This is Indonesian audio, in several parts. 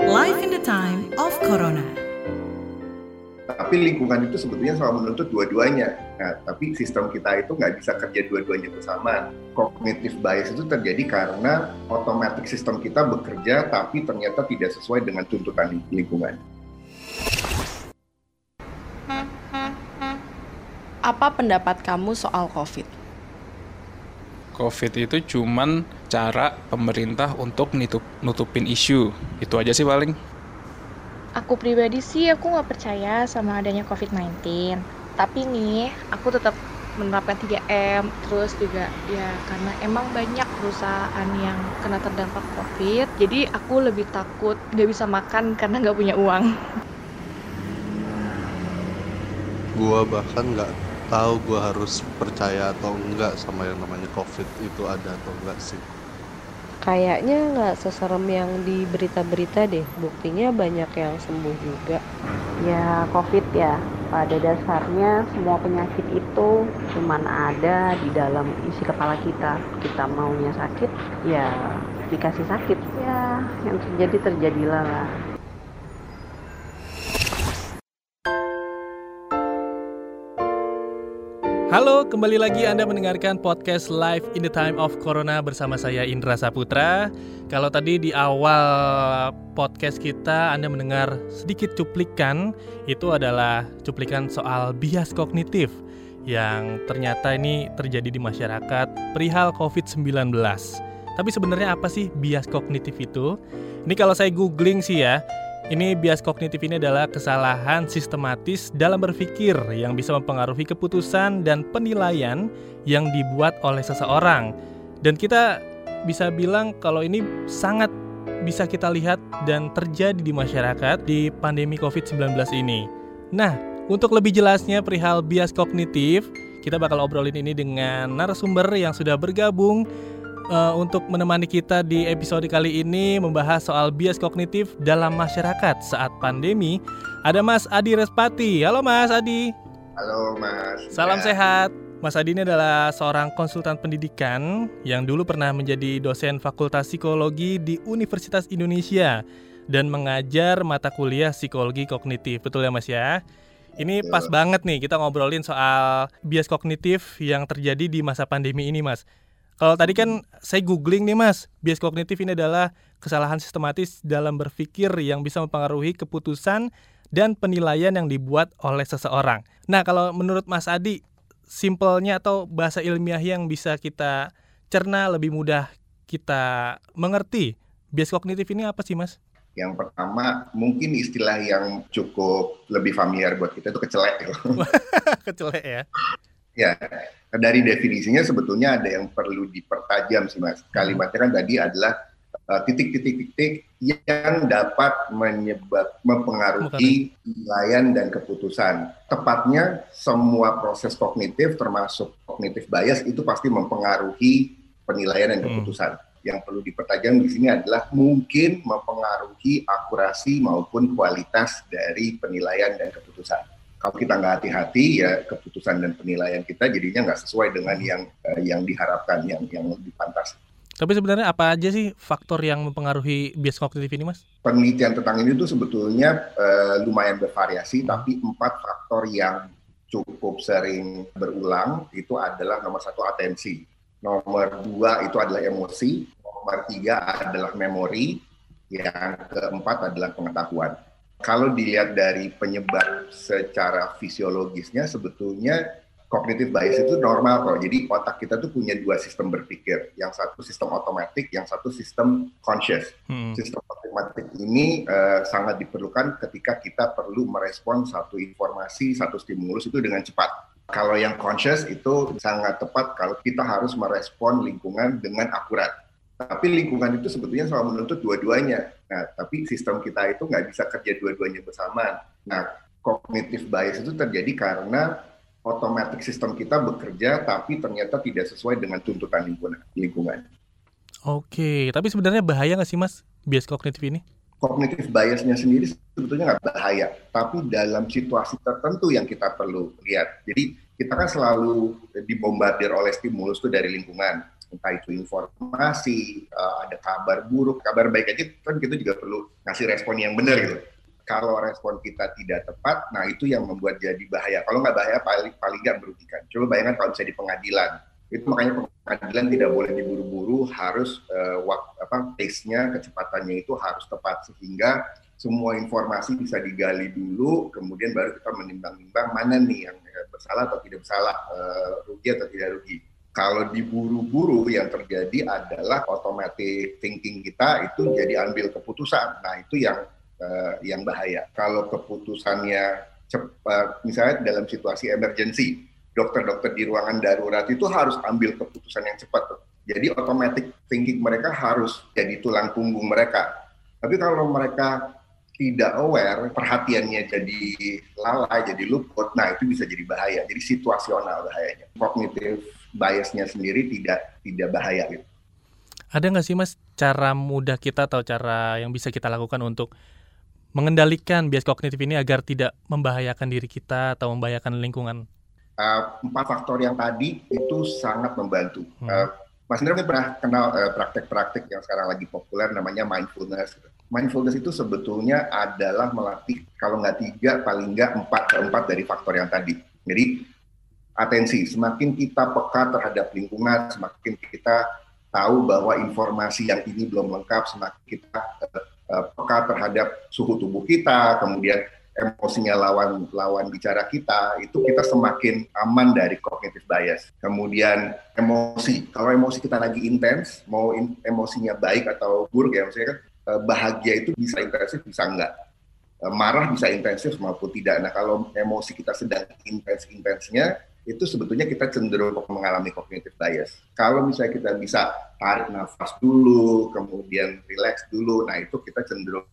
Life in the time of Corona. Tapi lingkungan itu sebetulnya selalu menuntut dua-duanya. Nah, tapi sistem kita itu nggak bisa kerja dua-duanya bersama. Cognitive bias itu terjadi karena otomatis sistem kita bekerja tapi ternyata tidak sesuai dengan tuntutan lingkungan. Apa pendapat kamu soal COVID? COVID itu cuman cara pemerintah untuk nutup, nutupin isu. Itu aja sih paling. Aku pribadi sih aku nggak percaya sama adanya COVID-19. Tapi nih, aku tetap menerapkan 3M. Terus juga ya karena emang banyak perusahaan yang kena terdampak COVID. Jadi aku lebih takut nggak bisa makan karena nggak punya uang. Gua bahkan nggak tahu gue harus percaya atau enggak sama yang namanya covid itu ada atau enggak sih? Kayaknya nggak seserem yang di berita-berita deh. Buktinya banyak yang sembuh juga. Ya covid ya. Pada dasarnya semua penyakit itu cuman ada di dalam isi kepala kita. Kita maunya sakit ya dikasih sakit. Ya yang terjadi terjadilah lah Halo, kembali lagi Anda mendengarkan podcast Live in the Time of Corona bersama saya Indra Saputra. Kalau tadi di awal podcast kita Anda mendengar sedikit cuplikan, itu adalah cuplikan soal bias kognitif yang ternyata ini terjadi di masyarakat perihal COVID-19. Tapi sebenarnya apa sih bias kognitif itu? Ini kalau saya googling sih ya, ini bias kognitif ini adalah kesalahan sistematis dalam berpikir yang bisa mempengaruhi keputusan dan penilaian yang dibuat oleh seseorang. Dan kita bisa bilang kalau ini sangat bisa kita lihat dan terjadi di masyarakat di pandemi COVID-19 ini. Nah, untuk lebih jelasnya perihal bias kognitif, kita bakal obrolin ini dengan narasumber yang sudah bergabung uh, untuk menemani kita di episode kali ini membahas soal bias kognitif dalam masyarakat saat pandemi. Ada Mas Adi Respati. Halo Mas Adi. Halo Mas. Salam ya. sehat. Mas Adi ini adalah seorang konsultan pendidikan yang dulu pernah menjadi dosen Fakultas Psikologi di Universitas Indonesia dan mengajar mata kuliah psikologi kognitif. Betul ya Mas ya? Ini pas banget nih kita ngobrolin soal bias kognitif yang terjadi di masa pandemi ini, Mas. Kalau tadi kan saya googling nih Mas, bias kognitif ini adalah kesalahan sistematis dalam berpikir yang bisa mempengaruhi keputusan dan penilaian yang dibuat oleh seseorang. Nah, kalau menurut Mas Adi, simpelnya atau bahasa ilmiah yang bisa kita cerna lebih mudah kita mengerti, bias kognitif ini apa sih Mas? Yang pertama, mungkin istilah yang cukup lebih familiar buat kita itu kecelek. kecelek ya? Ya, dari definisinya sebetulnya ada yang perlu dipertajam sih mas. Kalimatnya kan tadi adalah uh, titik-titik-titik yang dapat menyebab mempengaruhi penilaian dan keputusan. Tepatnya semua proses kognitif termasuk kognitif bias itu pasti mempengaruhi penilaian dan hmm. keputusan. Hmm. Yang perlu dipertajam di sini adalah mungkin mempengaruhi akurasi maupun kualitas dari penilaian dan keputusan kalau kita nggak hati-hati ya keputusan dan penilaian kita jadinya nggak sesuai dengan yang uh, yang diharapkan yang yang lebih pantas. Tapi sebenarnya apa aja sih faktor yang mempengaruhi bias kognitif ini, Mas? Penelitian tentang ini tuh sebetulnya uh, lumayan bervariasi, tapi empat faktor yang cukup sering berulang itu adalah nomor satu atensi, nomor dua itu adalah emosi, nomor tiga adalah memori, yang keempat adalah pengetahuan kalau dilihat dari penyebab secara fisiologisnya sebetulnya kognitif bias itu normal kok. Jadi otak kita tuh punya dua sistem berpikir. Yang satu sistem otomatis, yang satu sistem conscious. Hmm. Sistem otomatis ini uh, sangat diperlukan ketika kita perlu merespon satu informasi, satu stimulus itu dengan cepat. Kalau yang conscious itu sangat tepat kalau kita harus merespon lingkungan dengan akurat. Tapi lingkungan itu sebetulnya selalu menuntut dua-duanya. Nah, tapi sistem kita itu nggak bisa kerja dua-duanya bersama. Nah, cognitive bias itu terjadi karena otomatis sistem kita bekerja tapi ternyata tidak sesuai dengan tuntutan lingkungan. lingkungan. Oke, tapi sebenarnya bahaya nggak sih mas bias kognitif ini? Kognitif biasnya sendiri sebetulnya nggak bahaya, tapi dalam situasi tertentu yang kita perlu lihat. Jadi kita kan selalu dibombardir oleh stimulus itu dari lingkungan entah itu informasi, uh, ada kabar buruk, kabar baik aja kan kita juga perlu ngasih respon yang benar gitu. Kalau respon kita tidak tepat, nah itu yang membuat jadi bahaya. Kalau nggak bahaya, paling paling nggak merugikan. Coba bayangkan kalau bisa di pengadilan, itu makanya pengadilan tidak boleh diburu-buru, harus uh, waktu apa pace-nya, kecepatannya itu harus tepat sehingga semua informasi bisa digali dulu, kemudian baru kita menimbang-nimbang mana nih yang bersalah atau tidak bersalah, uh, rugi atau tidak rugi. Kalau diburu-buru yang terjadi adalah automatic thinking kita itu jadi ambil keputusan. Nah itu yang uh, yang bahaya. Kalau keputusannya cepat, misalnya dalam situasi emergency, dokter-dokter di ruangan darurat itu harus ambil keputusan yang cepat. Jadi automatic thinking mereka harus jadi tulang punggung mereka. Tapi kalau mereka tidak aware, perhatiannya jadi lalai, jadi luput, nah itu bisa jadi bahaya. Jadi situasional bahayanya. Kognitif biasnya sendiri tidak tidak bahaya gitu. Ada nggak sih mas cara mudah kita atau cara yang bisa kita lakukan untuk mengendalikan bias kognitif ini agar tidak membahayakan diri kita atau membahayakan lingkungan? Uh, empat faktor yang tadi itu sangat membantu. Hmm. Uh, Mas Indra pernah kenal uh, praktek-praktek yang sekarang lagi populer namanya mindfulness. Gitu mindfulness itu sebetulnya adalah melatih kalau nggak tiga paling nggak empat keempat dari faktor yang tadi. Jadi atensi, semakin kita peka terhadap lingkungan, semakin kita tahu bahwa informasi yang ini belum lengkap, semakin kita uh, peka terhadap suhu tubuh kita, kemudian emosinya lawan lawan bicara kita, itu kita semakin aman dari cognitive bias. Kemudian emosi, kalau emosi kita lagi intens, mau in, emosinya baik atau buruk ya, maksudnya kan Eh, bahagia itu bisa intensif bisa enggak. Eh, marah bisa intensif maupun tidak. Nah kalau emosi kita sedang intens-intensnya itu sebetulnya kita cenderung mengalami cognitive bias kalau misalnya kita bisa tarik nafas dulu kemudian relax dulu nah itu kita cenderung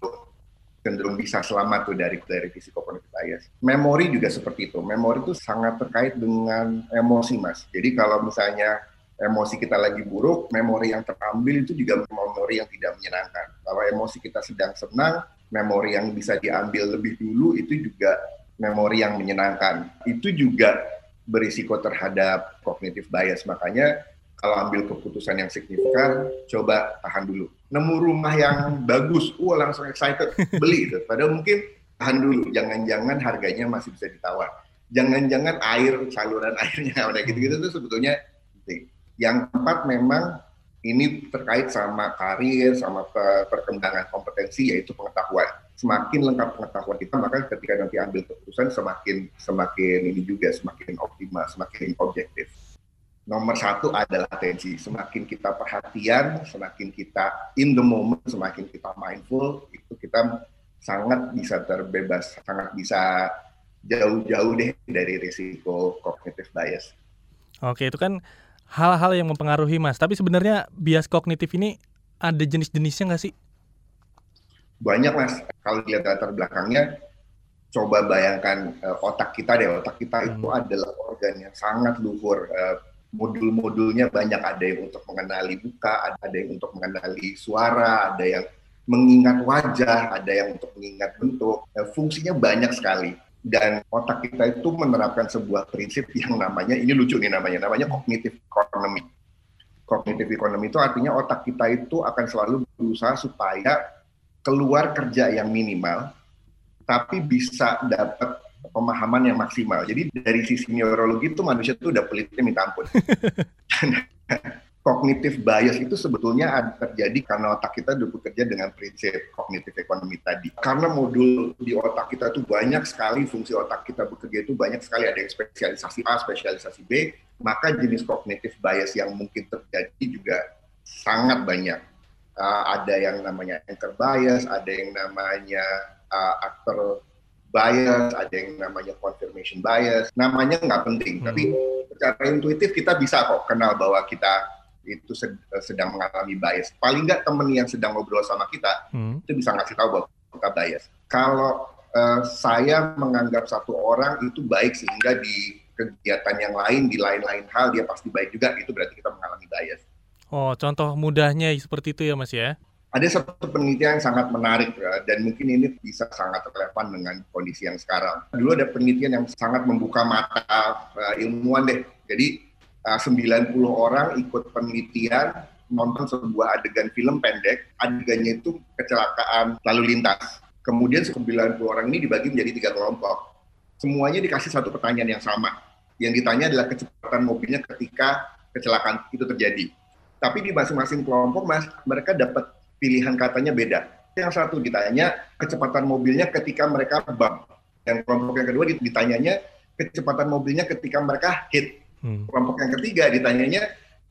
cenderung bisa selamat tuh dari dari risiko cognitive bias. Memori juga seperti itu. Memori itu sangat terkait dengan emosi, Mas. Jadi kalau misalnya emosi kita lagi buruk, memori yang terambil itu juga memori yang tidak menyenangkan. Kalau emosi kita sedang senang, memori yang bisa diambil lebih dulu itu juga memori yang menyenangkan. Itu juga berisiko terhadap cognitive bias. Makanya kalau ambil keputusan yang signifikan, coba tahan dulu. Nemu rumah yang bagus, wah langsung excited, beli itu. Padahal mungkin tahan dulu, jangan-jangan harganya masih bisa ditawar. Jangan-jangan air, saluran airnya udah gitu-gitu itu sebetulnya penting. Yang keempat memang ini terkait sama karir, sama perkembangan kompetensi yaitu pengetahuan. Semakin lengkap pengetahuan kita, maka ketika nanti ambil keputusan semakin semakin ini juga semakin optimal, semakin objektif. Nomor satu adalah atensi. Semakin kita perhatian, semakin kita in the moment, semakin kita mindful, itu kita sangat bisa terbebas, sangat bisa jauh-jauh deh dari risiko cognitive bias. Oke, itu kan hal-hal yang mempengaruhi mas. Tapi sebenarnya bias kognitif ini ada jenis-jenisnya nggak sih? Banyak mas. Kalau lihat latar belakangnya, coba bayangkan uh, otak kita deh. Otak kita hmm. itu adalah organ yang sangat luhur. Uh, modul-modulnya banyak. Ada yang untuk mengenali buka, ada yang untuk mengenali suara, ada yang mengingat wajah, ada yang untuk mengingat bentuk. Uh, fungsinya banyak sekali dan otak kita itu menerapkan sebuah prinsip yang namanya ini lucu nih namanya namanya kognitif ekonomi kognitif ekonomi itu artinya otak kita itu akan selalu berusaha supaya keluar kerja yang minimal tapi bisa dapat pemahaman yang maksimal jadi dari sisi neurologi itu manusia itu udah pelitnya minta ampun kognitif bias itu sebetulnya terjadi karena otak kita udah bekerja dengan prinsip kognitif ekonomi tadi. Karena modul di otak kita itu banyak sekali, fungsi otak kita bekerja itu banyak sekali, ada yang spesialisasi A, spesialisasi B, maka jenis kognitif bias yang mungkin terjadi juga sangat banyak. Uh, ada yang namanya anchor bias, ada yang namanya uh, actor bias, ada yang namanya confirmation bias. Namanya nggak penting, hmm. tapi secara intuitif kita bisa kok kenal bahwa kita itu eh, sedang mengalami bias. Paling nggak temen yang sedang ngobrol sama kita hmm. itu bisa ngasih tahu bahwa kita bias. Kalau uh, saya menganggap satu orang itu baik sehingga di kegiatan yang lain, di lain-lain hal dia pasti baik juga, itu berarti kita mengalami bias. Oh, contoh mudahnya seperti itu ya Mas ya? Ada satu penelitian yang sangat menarik ya, dan mungkin ini bisa sangat relevan dengan kondisi yang sekarang. Dulu ada penelitian yang sangat membuka mata uh, ilmuwan deh. Jadi uh, 90 orang ikut penelitian nonton sebuah adegan film pendek, adegannya itu kecelakaan lalu lintas. Kemudian 90 orang ini dibagi menjadi tiga kelompok. Semuanya dikasih satu pertanyaan yang sama. Yang ditanya adalah kecepatan mobilnya ketika kecelakaan itu terjadi. Tapi di masing-masing kelompok mas, mereka dapat pilihan katanya beda. Yang satu ditanya kecepatan mobilnya ketika mereka bump. Yang kelompok yang kedua ditanyanya kecepatan mobilnya ketika mereka hit. Hmm. Kelompok yang ketiga ditanyanya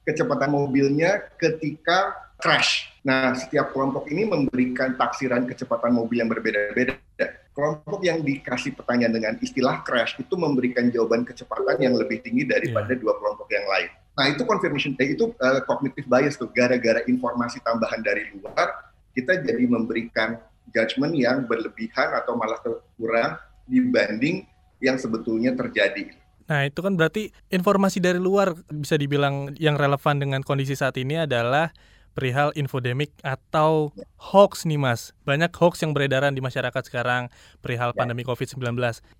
kecepatan mobilnya ketika crash. Nah, setiap kelompok ini memberikan taksiran kecepatan mobil yang berbeda-beda. Kelompok yang dikasih pertanyaan dengan istilah crash itu memberikan jawaban kecepatan yang lebih tinggi daripada yeah. dua kelompok yang lain. Nah, itu confirmation eh, itu uh, cognitive bias tuh. Gara-gara informasi tambahan dari luar, kita jadi memberikan judgement yang berlebihan atau malah kurang dibanding yang sebetulnya terjadi. Nah, itu kan berarti informasi dari luar bisa dibilang yang relevan dengan kondisi saat ini adalah perihal infodemik atau hoax nih Mas. Banyak hoax yang beredaran di masyarakat sekarang perihal ya. pandemi COVID-19.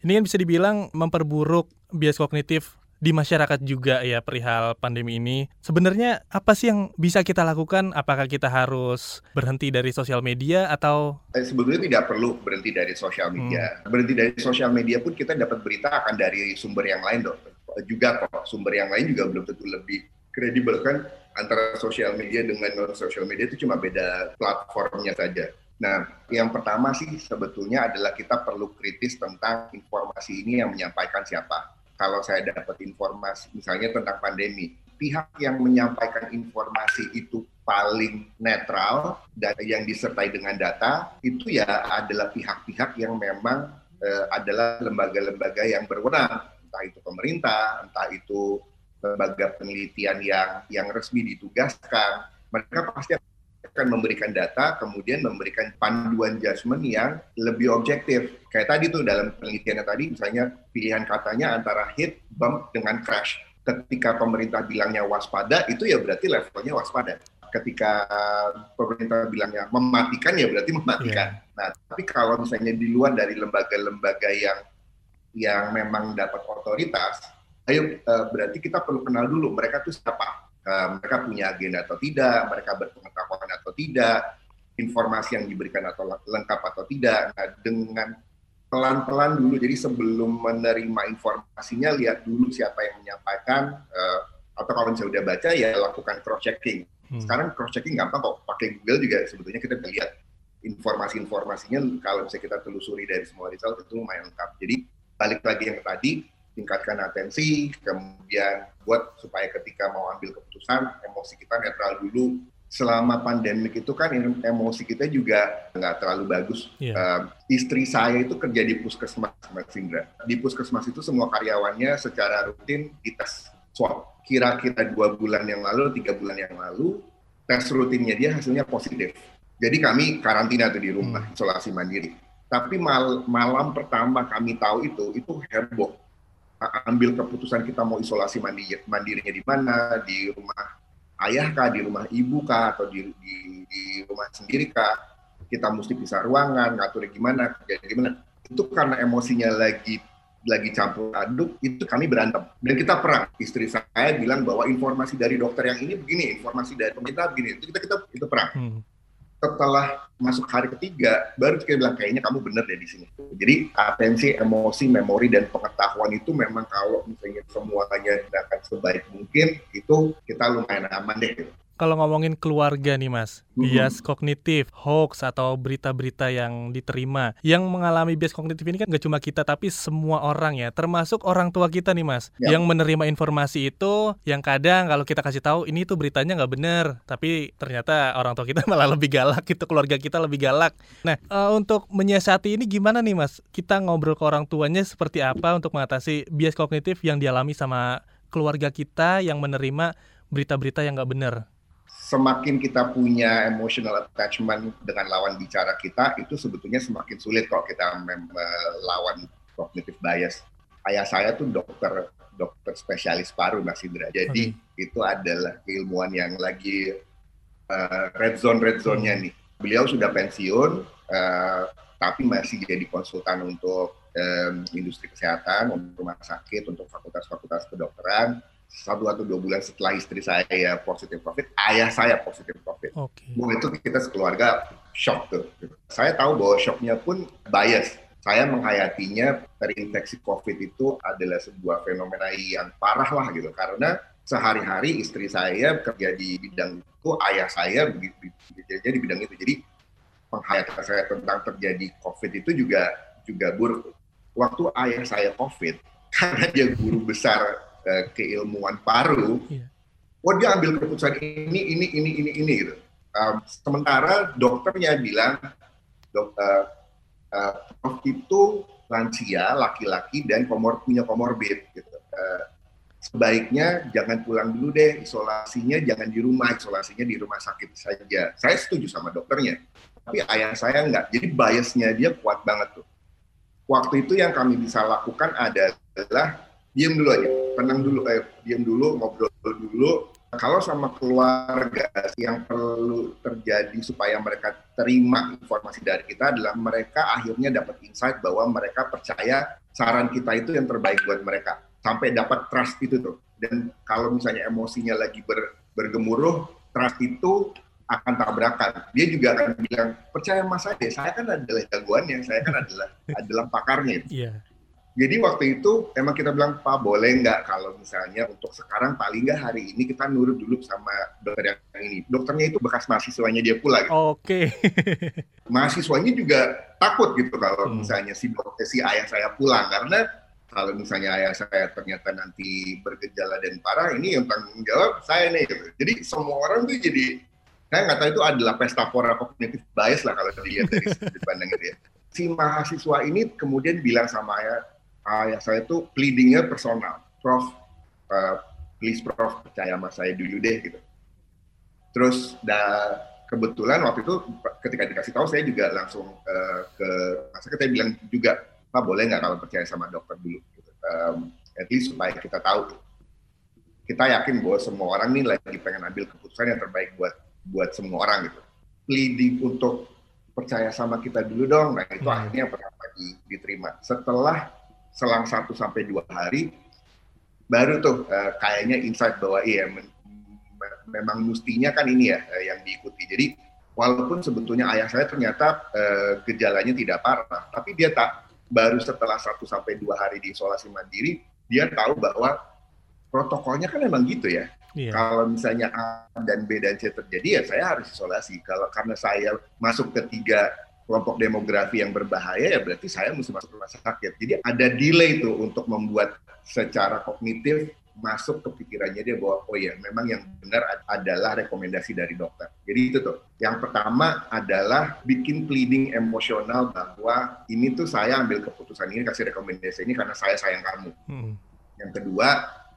Ini kan bisa dibilang memperburuk bias kognitif di masyarakat juga ya perihal pandemi ini. Sebenarnya apa sih yang bisa kita lakukan? Apakah kita harus berhenti dari sosial media atau eh, sebetulnya tidak perlu berhenti dari sosial media. Hmm. Berhenti dari sosial media pun kita dapat berita akan dari sumber yang lain dong. Juga kok sumber yang lain juga belum tentu lebih kredibel kan antara sosial media dengan non sosial media itu cuma beda platformnya saja. Nah, yang pertama sih sebetulnya adalah kita perlu kritis tentang informasi ini yang menyampaikan siapa kalau saya dapat informasi misalnya tentang pandemi, pihak yang menyampaikan informasi itu paling netral dan yang disertai dengan data itu ya adalah pihak-pihak yang memang uh, adalah lembaga-lembaga yang berwenang, entah itu pemerintah, entah itu lembaga penelitian yang yang resmi ditugaskan. Mereka pasti akan memberikan data, kemudian memberikan panduan judgement yang lebih objektif. Kayak tadi tuh dalam penelitiannya tadi, misalnya pilihan katanya antara hit, bump, dengan crash. Ketika pemerintah bilangnya waspada, itu ya berarti levelnya waspada. Ketika pemerintah bilangnya mematikan, ya berarti mematikan. Yeah. Nah, tapi kalau misalnya di luar dari lembaga-lembaga yang yang memang dapat otoritas, ayo uh, berarti kita perlu kenal dulu mereka tuh siapa uh, mereka punya agenda atau tidak, mereka berpengetahuan atau tidak, informasi yang diberikan atau lengkap atau tidak. Nah, dengan pelan-pelan dulu, jadi sebelum menerima informasinya, lihat dulu siapa yang menyampaikan, uh, atau kalau misalnya udah baca, ya lakukan cross-checking. Hmm. Sekarang cross-checking gampang kok, pakai Google juga sebetulnya kita bisa lihat informasi-informasinya, kalau misalnya kita telusuri dari semua result, itu lumayan lengkap. Jadi, balik lagi yang tadi, tingkatkan atensi, kemudian buat supaya ketika mau ambil keputusan, emosi kita netral dulu. Selama pandemik itu kan emosi kita juga nggak terlalu bagus. Yeah. Iya. Uh, istri saya itu kerja di puskesmas, Mas Indra. Di puskesmas itu semua karyawannya secara rutin dites swab. Kira-kira dua bulan yang lalu, tiga bulan yang lalu, tes rutinnya dia hasilnya positif. Jadi kami karantina tuh di rumah, hmm. isolasi mandiri. Tapi mal malam pertama kami tahu itu, itu heboh ambil keputusan kita mau isolasi mandiri, mandirinya di mana, di rumah ayah kah, di rumah ibu kah, atau di, di, di rumah sendiri kah, kita mesti pisah ruangan, ngatur gimana, kerja gimana. Itu karena emosinya lagi lagi campur aduk, itu kami berantem. Dan kita perang. Istri saya bilang bahwa informasi dari dokter yang ini begini, informasi dari pemerintah begini. Itu kita kita itu perang. Hmm setelah masuk hari ketiga baru kita bilang kayaknya kamu bener deh di sini. Jadi atensi, emosi, memori dan pengetahuan itu memang kalau misalnya semuanya akan sebaik mungkin itu kita lumayan aman deh. Gitu kalau ngomongin keluarga nih mas, bias kognitif, hoax atau berita-berita yang diterima, yang mengalami bias kognitif ini kan gak cuma kita tapi semua orang ya, termasuk orang tua kita nih mas, ya. yang menerima informasi itu, yang kadang kalau kita kasih tahu ini tuh beritanya nggak bener, tapi ternyata orang tua kita malah lebih galak gitu, keluarga kita lebih galak. Nah uh, untuk menyiasati ini gimana nih mas? Kita ngobrol ke orang tuanya seperti apa untuk mengatasi bias kognitif yang dialami sama keluarga kita yang menerima berita-berita yang nggak bener? Semakin kita punya emotional attachment dengan lawan bicara kita, itu sebetulnya semakin sulit kalau kita melawan cognitive bias. Ayah saya tuh dokter dokter spesialis paru Mas Indra. Jadi okay. itu adalah keilmuan yang lagi uh, red zone red zone-nya hmm. nih. Beliau sudah pensiun, uh, tapi masih jadi konsultan untuk um, industri kesehatan, untuk rumah sakit, untuk fakultas-fakultas kedokteran satu atau dua bulan setelah istri saya positif COVID, ayah saya positif COVID. Oke. Wah itu kita sekeluarga shock tuh. Saya tahu bahwa shocknya pun bias. Saya menghayatinya terinfeksi COVID itu adalah sebuah fenomena yang parah lah gitu. Karena sehari-hari istri saya kerja di bidang itu, ayah saya begitu bekerja di bidang itu. Jadi penghayatan saya tentang terjadi COVID itu juga juga buruk. Waktu ayah saya COVID, karena dia guru besar uh, keilmuan paru, Iya. oh dia ambil keputusan ini, ini, ini, ini, ini gitu. Um, sementara dokternya bilang, dok, uh, uh, Prof itu lansia, laki-laki dan komor punya komorbid. Gitu. Uh, sebaiknya jangan pulang dulu deh, isolasinya jangan di rumah, isolasinya di rumah sakit saja. Saya setuju sama dokternya, tapi ayah saya enggak. Jadi biasnya dia kuat banget tuh. Waktu itu yang kami bisa lakukan adalah diam dulu aja, tenang dulu, eh, diam dulu, ngobrol dulu. Kalau sama keluarga yang perlu terjadi supaya mereka terima informasi dari kita adalah mereka akhirnya dapat insight bahwa mereka percaya saran kita itu yang terbaik buat mereka sampai dapat trust itu tuh. Dan kalau misalnya emosinya lagi ber, bergemuruh, trust itu akan tabrakan. Dia juga akan bilang percaya mas saya, saya kan adalah jagoannya, saya kan adalah adalah pakarnya. Iya. Jadi waktu itu emang kita bilang Pak boleh nggak kalau misalnya untuk sekarang paling nggak hari ini kita nurut dulu sama dokter yang ini. Dokternya itu bekas mahasiswanya dia pula. Gitu. Oke. Mahasiswanya juga takut gitu kalau Hmm. misalnya si dokter si ayah saya pulang karena kalau misalnya ayah saya ternyata nanti bergejala dan parah ini yang tanggung jawab saya nih. Gitu. Jadi semua orang tuh jadi saya nggak tahu itu adalah pesta pora kognitif bias lah kalau dilihat dari sudut pandang itu ya. Si mahasiswa ini kemudian bilang sama ayah, ayah saya tuh pleadingnya personal, Prof, uh, please Prof percaya sama saya dulu deh gitu. Terus da, kebetulan waktu itu ketika dikasih tahu saya juga langsung uh, ke masa kita bilang juga Pak boleh nggak kalau percaya sama dokter dulu, gitu. um, at least supaya kita tahu. Kita yakin bahwa semua orang nih lagi pengen ambil keputusan yang terbaik buat buat semua orang gitu. Pleading untuk percaya sama kita dulu dong. Nah itu Hmm. akhirnya pertama di- diterima. Setelah selang satu sampai dua hari, baru tuh eh, kayaknya insight bahwa iya men- me- memang mestinya kan ini ya eh, yang diikuti. Jadi walaupun sebetulnya ayah saya ternyata eh, gejalanya tidak parah, tapi dia tak baru setelah satu sampai dua hari di isolasi mandiri, dia tahu bahwa protokolnya kan memang gitu ya. Iya. Kalau misalnya A dan B dan C terjadi ya saya harus isolasi. Kalau karena saya masuk ke tiga kelompok demografi yang berbahaya ya berarti saya mesti masuk rumah sakit. Jadi ada delay tuh untuk membuat secara kognitif masuk ke pikirannya dia bahwa oh ya memang yang benar ad- adalah rekomendasi dari dokter. Jadi itu tuh. Yang pertama adalah bikin pleading emosional bahwa ini tuh saya ambil keputusan ini kasih rekomendasi ini karena saya sayang kamu. Hmm. Yang kedua,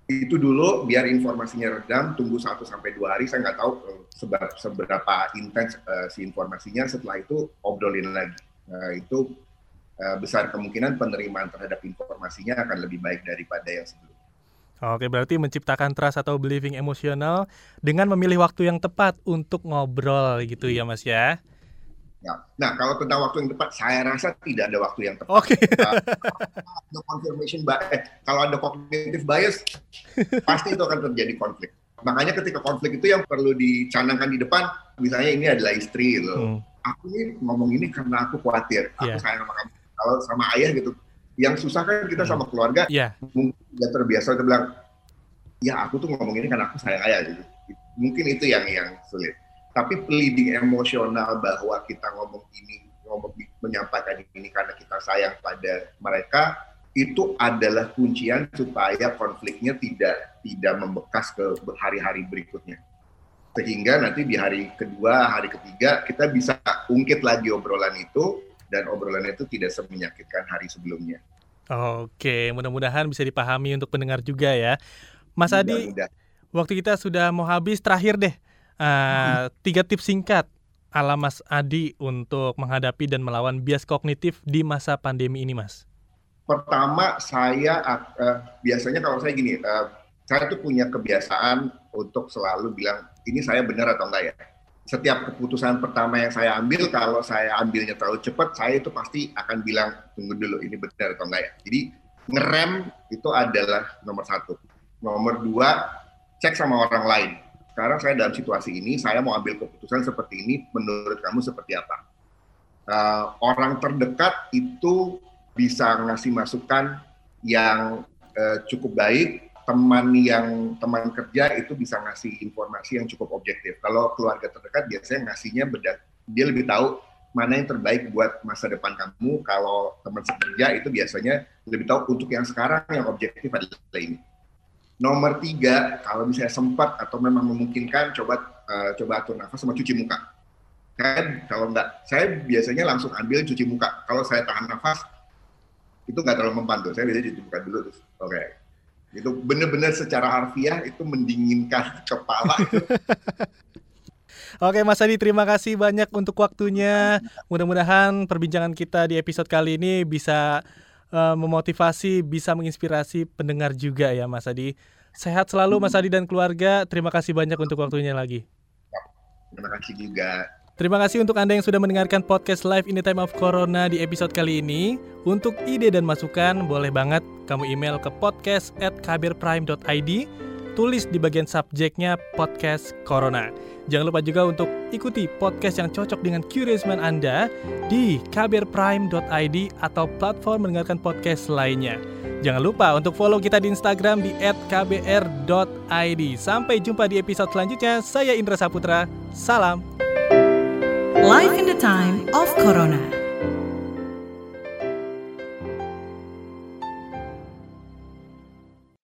itu dulu biar informasinya redam, tunggu 1 sampai dua hari, saya nggak tahu eh, seba- seberapa intens eh, si informasinya, setelah itu obrolin lagi. Nah, itu eh, besar kemungkinan penerimaan terhadap informasinya akan lebih baik daripada yang sebelumnya. Oke, berarti menciptakan trust atau believing emosional dengan memilih waktu yang tepat untuk ngobrol gitu ya, Mas ya. Nah, nah, kalau tentang waktu yang tepat, saya rasa tidak ada waktu yang tepat. Oke. Ada confirmation bias, eh, kalau ada cognitive bias, pasti itu akan terjadi konflik. Makanya ketika konflik itu yang perlu dicanangkan di depan, misalnya ini adalah istri gitu. Hmm. Aku ini ngomong ini karena aku khawatir, aku Iya. sayang sama kamu. Kalau sama ayah gitu, yang susah kan kita Hmm. sama keluarga, Iya. mungkin udah terbiasa kita bilang, ya aku tuh ngomong ini karena aku sayang ayah gitu. Mungkin itu yang yang sulit. Tapi pleading emosional bahwa kita ngomong ini, ngomong menyampaikan ini karena kita sayang pada mereka, itu adalah kuncian supaya konfliknya tidak tidak membekas ke hari-hari berikutnya. Sehingga nanti di hari kedua, hari ketiga kita bisa ungkit lagi obrolan itu dan obrolan itu tidak semenyakitkan hari sebelumnya. Oke, mudah-mudahan bisa dipahami untuk pendengar juga ya. Mas Adi, Mudah-mudahan. waktu kita sudah mau habis, terakhir deh. Eh, tiga tips singkat ala Mas Adi untuk menghadapi dan melawan bias kognitif di masa pandemi ini, Mas. pertama saya eh, biasanya kalau saya gini, eh, saya tuh punya kebiasaan untuk selalu bilang ini saya benar atau enggak ya. Setiap keputusan pertama yang saya ambil, kalau saya ambilnya terlalu cepat, saya itu pasti akan bilang tunggu dulu ini benar atau enggak ya. Jadi ngerem itu adalah nomor satu. Nomor dua, cek sama orang lain. Sekarang saya dalam situasi ini, saya mau ambil keputusan seperti ini, menurut kamu seperti apa? Uh, orang terdekat itu bisa ngasih masukan yang uh, cukup baik, teman yang teman kerja itu bisa ngasih informasi yang cukup objektif. Kalau keluarga terdekat biasanya ngasihnya beda, dia lebih tahu mana yang terbaik buat masa depan kamu. Kalau teman sekerja itu biasanya lebih tahu untuk yang sekarang yang objektif adalah ini. Nomor tiga, kalau misalnya sempat atau memang memungkinkan, coba uh, coba atur nafas sama cuci muka. Kan kalau enggak, saya biasanya langsung ambil cuci muka. Kalau saya tahan nafas, itu nggak terlalu membantu. Saya biasanya cuci muka dulu terus. Oke. Okay itu benar-benar secara harfiah itu mendinginkan kepala. Oke Mas Adi, terima kasih banyak untuk waktunya. Mudah-mudahan perbincangan kita di episode kali ini bisa uh, memotivasi, bisa menginspirasi pendengar juga ya Mas Adi. Sehat selalu Mas Adi dan keluarga. Terima kasih banyak untuk waktunya lagi. Terima kasih juga. Terima kasih untuk Anda yang sudah mendengarkan podcast Live in the Time of Corona di episode kali ini. Untuk ide dan masukan, boleh banget kamu email ke podcast at kbrprime.id. Tulis di bagian subjeknya podcast Corona. Jangan lupa juga untuk ikuti podcast yang cocok dengan curious mind Anda di kbrprime.id atau platform mendengarkan podcast lainnya. Jangan lupa untuk follow kita di Instagram di @kbr.id. Sampai jumpa di episode selanjutnya. Saya Indra Saputra. Salam. Life in the time of Corona.